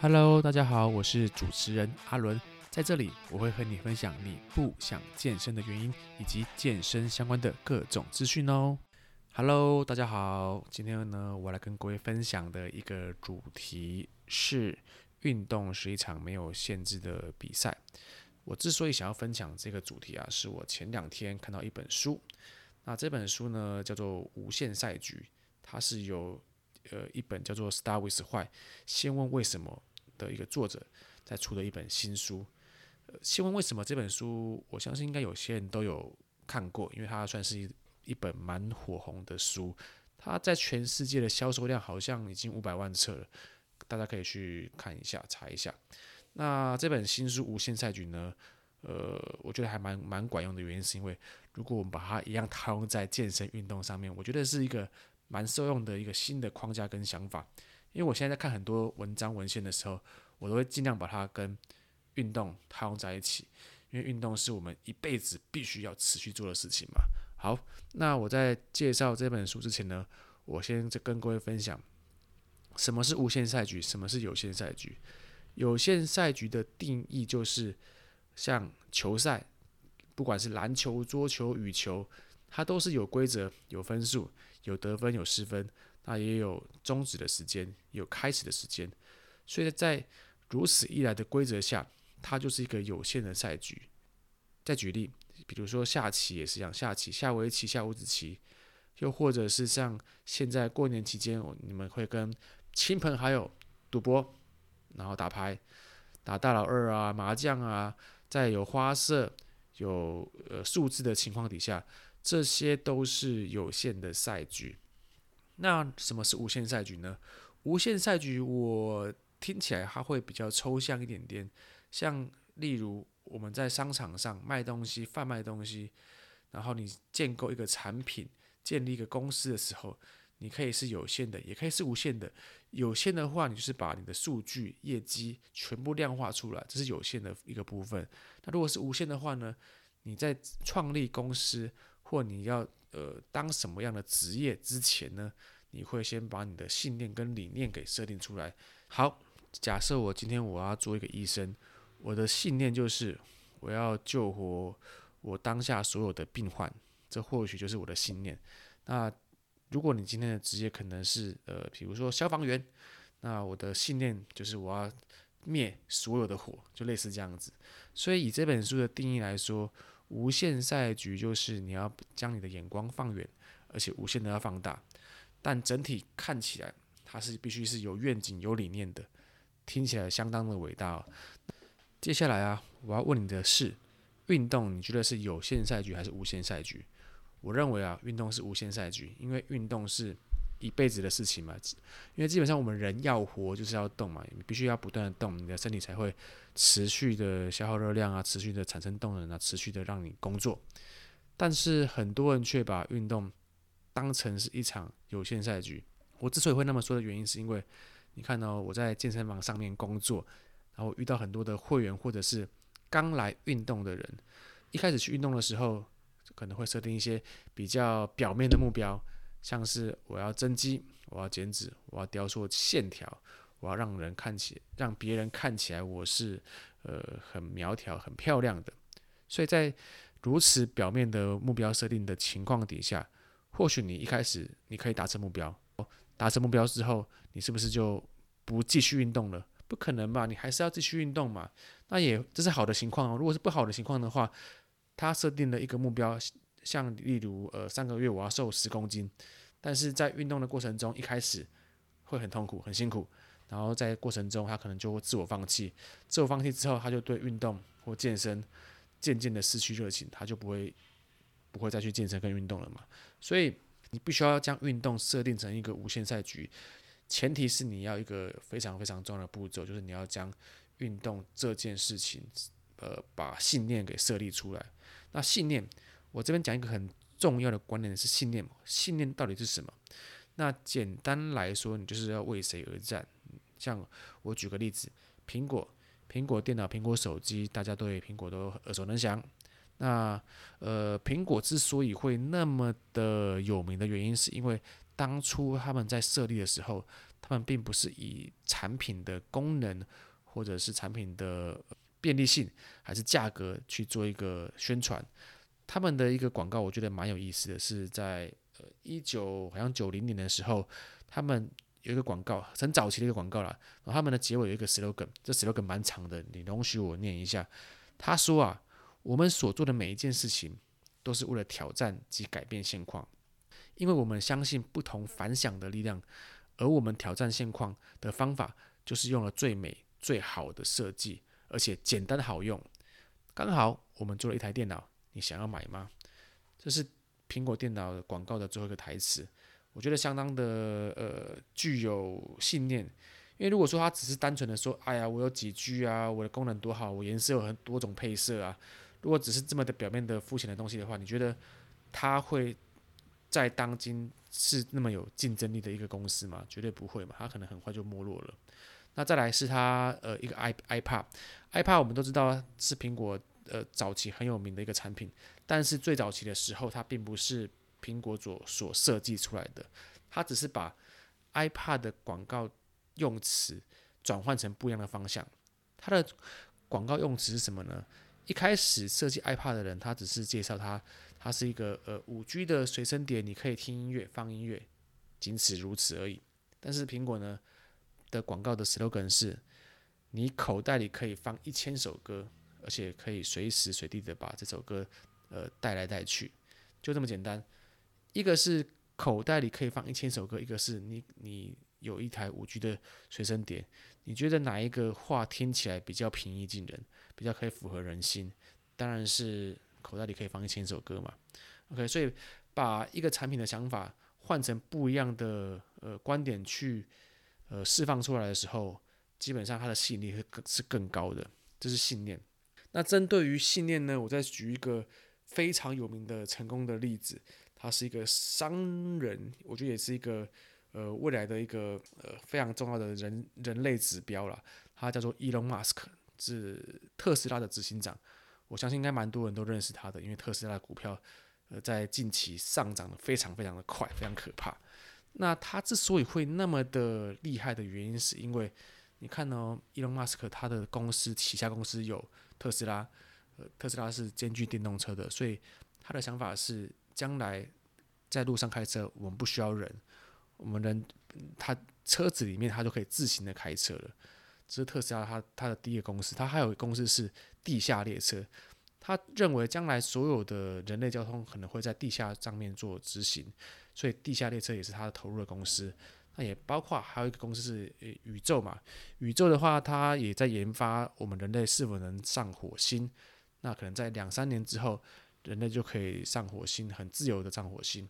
Hello，大家好，我是主持人阿伦，在这里我会和你分享你不想健身的原因，以及健身相关的各种资讯哦。Hello，大家好，今天呢，我来跟各位分享的一个主题是运动是一场没有限制的比赛。我之所以想要分享这个主题啊，是我前两天看到一本书，那这本书呢叫做《无限赛局》，它是由呃一本叫做《Star with Why》，先问为什么。的一个作者在出的一本新书，呃，先问为什么这本书，我相信应该有些人都有看过，因为它算是一一本蛮火红的书，它在全世界的销售量好像已经五百万册了，大家可以去看一下，查一下。那这本新书《无限赛局》呢，呃，我觉得还蛮蛮管用的原因是因为，如果我们把它一样套用在健身运动上面，我觉得是一个蛮受用的一个新的框架跟想法。因为我现在在看很多文章文献的时候，我都会尽量把它跟运动套用在一起，因为运动是我们一辈子必须要持续做的事情嘛。好，那我在介绍这本书之前呢，我先跟各位分享什么是无限赛局，什么是有限赛局。有限赛局的定义就是像球赛，不管是篮球、桌球、羽球，它都是有规则、有分数、有得分、有失分。那也有终止的时间，有开始的时间，所以在如此一来的规则下，它就是一个有限的赛局。再举例，比如说下棋也是一样，下棋、下围棋、下五子棋，又或者是像现在过年期间，你们会跟亲朋好友赌博，然后打牌、打大老二啊、麻将啊，在有花色、有呃数字的情况底下，这些都是有限的赛局。那什么是无限赛局呢？无限赛局我听起来它会比较抽象一点点，像例如我们在商场上卖东西、贩卖东西，然后你建构一个产品、建立一个公司的时候，你可以是有限的，也可以是无限的。有限的话，你就是把你的数据、业绩全部量化出来，这是有限的一个部分。那如果是无限的话呢？你在创立公司或你要呃，当什么样的职业之前呢，你会先把你的信念跟理念给设定出来。好，假设我今天我要做一个医生，我的信念就是我要救活我当下所有的病患，这或许就是我的信念。那如果你今天的职业可能是呃，比如说消防员，那我的信念就是我要灭所有的火，就类似这样子。所以以这本书的定义来说。无限赛局就是你要将你的眼光放远，而且无限的要放大，但整体看起来它是必须是有愿景、有理念的，听起来相当的伟大哦。接下来啊，我要问你的是，运动你觉得是有限赛局还是无限赛局？我认为啊，运动是无限赛局，因为运动是。一辈子的事情嘛，因为基本上我们人要活就是要动嘛，你必须要不断的动，你的身体才会持续的消耗热量啊，持续的产生动能啊，持续的让你工作。但是很多人却把运动当成是一场有限赛局。我之所以会那么说的原因，是因为你看到我在健身房上面工作，然后遇到很多的会员或者是刚来运动的人，一开始去运动的时候，可能会设定一些比较表面的目标。像是我要增肌，我要减脂，我要雕塑线条，我要让人看起，让别人看起来我是呃很苗条、很漂亮的。所以在如此表面的目标设定的情况底下，或许你一开始你可以达成目标，达成目标之后，你是不是就不继续运动了？不可能吧？你还是要继续运动嘛。那也这是好的情况哦。如果是不好的情况的话，他设定了一个目标。像例如，呃，三个月我要瘦十公斤，但是在运动的过程中，一开始会很痛苦、很辛苦，然后在过程中他可能就会自我放弃，自我放弃之后，他就对运动或健身渐渐的失去热情，他就不会不会再去健身跟运动了嘛。所以你必须要将运动设定成一个无限赛局，前提是你要一个非常非常重要的步骤，就是你要将运动这件事情，呃，把信念给设立出来。那信念。我这边讲一个很重要的观念是信念，信念到底是什么？那简单来说，你就是要为谁而战。像我举个例子，苹果、苹果电脑、苹果手机，大家对苹果都耳熟能详。那呃，苹果之所以会那么的有名的原因，是因为当初他们在设立的时候，他们并不是以产品的功能或者是产品的便利性还是价格去做一个宣传。他们的一个广告，我觉得蛮有意思的，是在呃一九好像九零年的时候，他们有一个广告，很早期的一个广告啦。然后他们的结尾有一个 slogan，这 slogan 蛮长的，你容许我念一下。他说啊，我们所做的每一件事情，都是为了挑战及改变现况，因为我们相信不同凡响的力量，而我们挑战现况的方法，就是用了最美最好的设计，而且简单好用。刚好我们做了一台电脑。你想要买吗？这是苹果电脑广告的最后一个台词，我觉得相当的呃具有信念。因为如果说它只是单纯的说，哎呀，我有几 G 啊，我的功能多好，我颜色有很多种配色啊，如果只是这么的表面的肤浅的东西的话，你觉得它会在当今是那么有竞争力的一个公司吗？绝对不会嘛，它可能很快就没落了。那再来是它呃一个 i iPad，iPad 我们都知道是苹果。呃，早期很有名的一个产品，但是最早期的时候，它并不是苹果所所设计出来的，它只是把 iPad 的广告用词转换成不一样的方向。它的广告用词是什么呢？一开始设计 iPad 的人，他只是介绍它，它是一个呃五 G 的随身碟，你可以听音乐、放音乐，仅此如此而已。但是苹果呢的广告的 slogan 是，你口袋里可以放一千首歌。而且可以随时随地的把这首歌，呃，带来带去，就这么简单。一个是口袋里可以放一千首歌，一个是你你有一台五 G 的随身碟。你觉得哪一个话听起来比较平易近人，比较可以符合人心？当然是口袋里可以放一千首歌嘛。OK，所以把一个产品的想法换成不一样的呃观点去呃释放出来的时候，基本上它的吸引力是更是更高的，这是信念。那针对于信念呢，我再举一个非常有名的成功的例子，他是一个商人，我觉得也是一个呃未来的一个呃非常重要的人人类指标了。他叫做伊隆马斯克，是特斯拉的执行长。我相信应该蛮多人都认识他的，因为特斯拉的股票呃在近期上涨的非常非常的快，非常可怕。那他之所以会那么的厉害的原因，是因为你看哦，伊隆马斯克他的公司旗下公司有。特斯拉，呃，特斯拉是兼具电动车的，所以他的想法是，将来在路上开车，我们不需要人，我们人，他车子里面他就可以自行的开车了。这是特斯拉他他的第一个公司，他还有公司是地下列车，他认为将来所有的人类交通可能会在地下上面做执行，所以地下列车也是他的投入的公司。那也包括还有一个公司是宇宙嘛，宇宙的话，它也在研发我们人类是否能上火星。那可能在两三年之后，人类就可以上火星，很自由的上火星。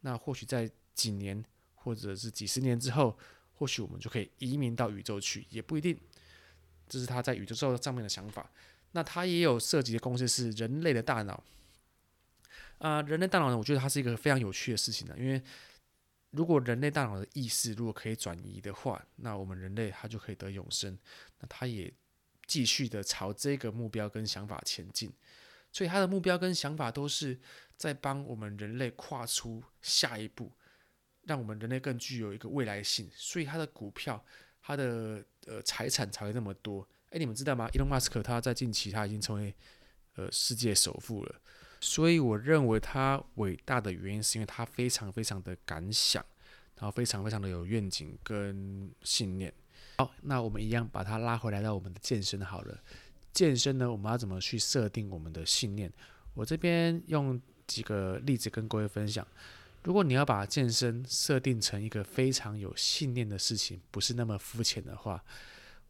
那或许在几年或者是几十年之后，或许我们就可以移民到宇宙去，也不一定。这是他在宇宙上面的想法。那他也有涉及的公司是人类的大脑。啊、人类大脑呢，我觉得它是一个非常有趣的事情呢，因为。如果人类大脑的意识如果可以转移的话，那我们人类他就可以得永生。那他也继续的朝这个目标跟想法前进，所以他的目标跟想法都是在帮我们人类跨出下一步，让我们人类更具有一个未来性。所以他的股票，他的呃财产才会那么多。诶，你们知道吗？伊隆马斯克他在近期他已经成为呃世界首富了。所以我认为他伟大的原因，是因为他非常非常的敢想，然后非常非常的有愿景跟信念。好，那我们一样把它拉回来到我们的健身好了。健身呢，我们要怎么去设定我们的信念？我这边用几个例子跟各位分享。如果你要把健身设定成一个非常有信念的事情，不是那么肤浅的话，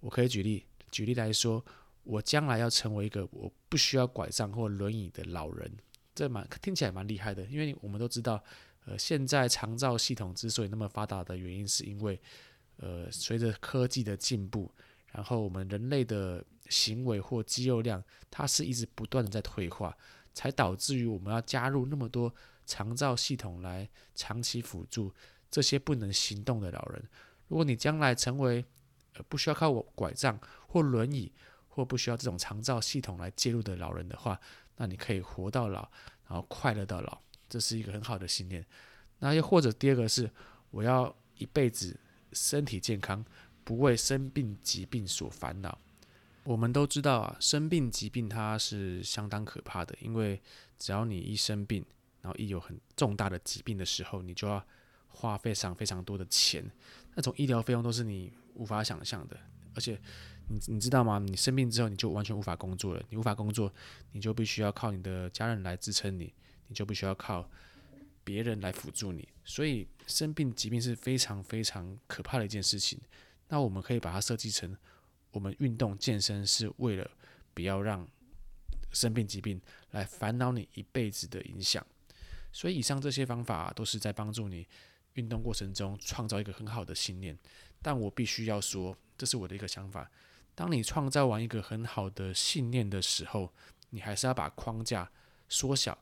我可以举例，举例来说。我将来要成为一个我不需要拐杖或轮椅的老人，这蛮听起来蛮厉害的。因为我们都知道，呃，现在长照系统之所以那么发达的原因，是因为，呃，随着科技的进步，然后我们人类的行为或肌肉量，它是一直不断的在退化，才导致于我们要加入那么多长照系统来长期辅助这些不能行动的老人。如果你将来成为，呃，不需要靠我拐杖或轮椅，或不需要这种长照系统来介入的老人的话，那你可以活到老，然后快乐到老，这是一个很好的信念。那又或者第二个是，我要一辈子身体健康，不为生病疾病所烦恼。我们都知道啊，生病疾病它是相当可怕的，因为只要你一生病，然后一有很重大的疾病的时候，你就要花非常非常多的钱，那种医疗费用都是你无法想象的。而且你你知道吗？你生病之后，你就完全无法工作了。你无法工作，你就必须要靠你的家人来支撑你，你就必须要靠别人来辅助你。所以生病疾病是非常非常可怕的一件事情。那我们可以把它设计成，我们运动健身是为了不要让生病疾病来烦恼你一辈子的影响。所以以上这些方法都是在帮助你运动过程中创造一个很好的信念。但我必须要说，这是我的一个想法。当你创造完一个很好的信念的时候，你还是要把框架缩小，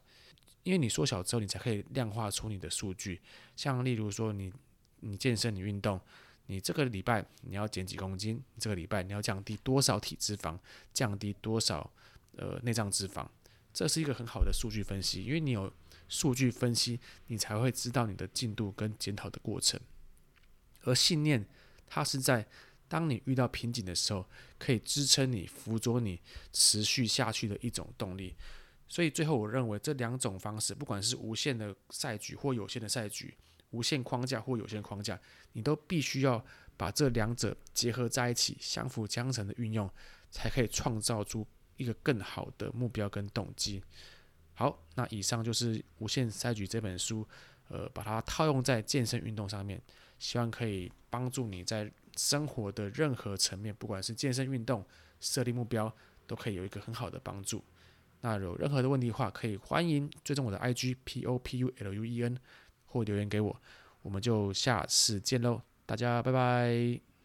因为你缩小之后，你才可以量化出你的数据。像例如说你，你健身，你运动，你这个礼拜你要减几公斤，这个礼拜你要降低多少体脂肪，降低多少呃内脏脂肪，这是一个很好的数据分析。因为你有数据分析，你才会知道你的进度跟检讨的过程。而信念，它是在当你遇到瓶颈的时候，可以支撑你、辅佐你持续下去的一种动力。所以最后，我认为这两种方式，不管是无限的赛局或有限的赛局，无限框架或有限框架，你都必须要把这两者结合在一起，相辅相成的运用，才可以创造出一个更好的目标跟动机。好，那以上就是《无限赛局》这本书，呃，把它套用在健身运动上面。希望可以帮助你在生活的任何层面，不管是健身运动、设立目标，都可以有一个很好的帮助。那有任何的问题的话，可以欢迎追踪我的 IG P O P U L U E N 或留言给我，我们就下次见喽，大家拜拜。